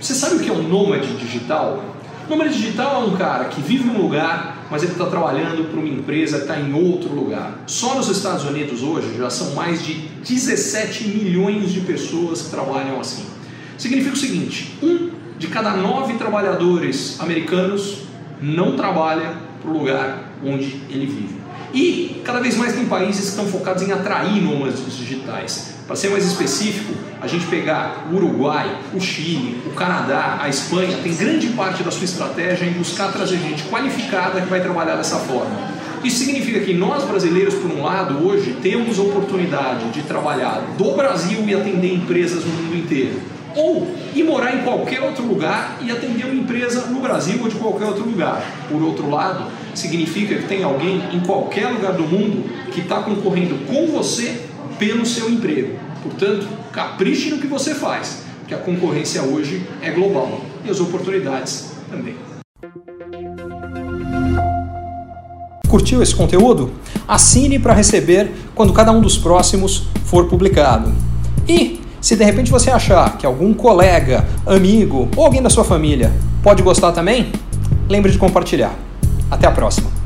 Você sabe o que é um nômade digital? Nômade digital é um cara que vive num lugar, mas ele está trabalhando para uma empresa que está em outro lugar. Só nos Estados Unidos hoje já são mais de 17 milhões de pessoas que trabalham assim. Significa o seguinte: um de cada nove trabalhadores americanos não trabalha para o lugar onde ele vive. E cada vez mais tem países que estão focados em atrair nômades digitais. Para ser mais específico, a gente pegar o Uruguai, o Chile, o Canadá, a Espanha, tem grande parte da sua estratégia em buscar trazer gente qualificada que vai trabalhar dessa forma. Isso significa que nós brasileiros, por um lado, hoje temos oportunidade de trabalhar do Brasil e atender empresas no mundo inteiro ou ir morar em qualquer outro lugar e atender uma empresa no Brasil ou de qualquer outro lugar. Por outro lado, significa que tem alguém em qualquer lugar do mundo que está concorrendo com você pelo seu emprego. Portanto, capriche no que você faz, porque a concorrência hoje é global e as oportunidades também. Curtiu esse conteúdo? Assine para receber quando cada um dos próximos for publicado. E se de repente você achar que algum colega, amigo ou alguém da sua família pode gostar também, lembre de compartilhar. Até a próxima!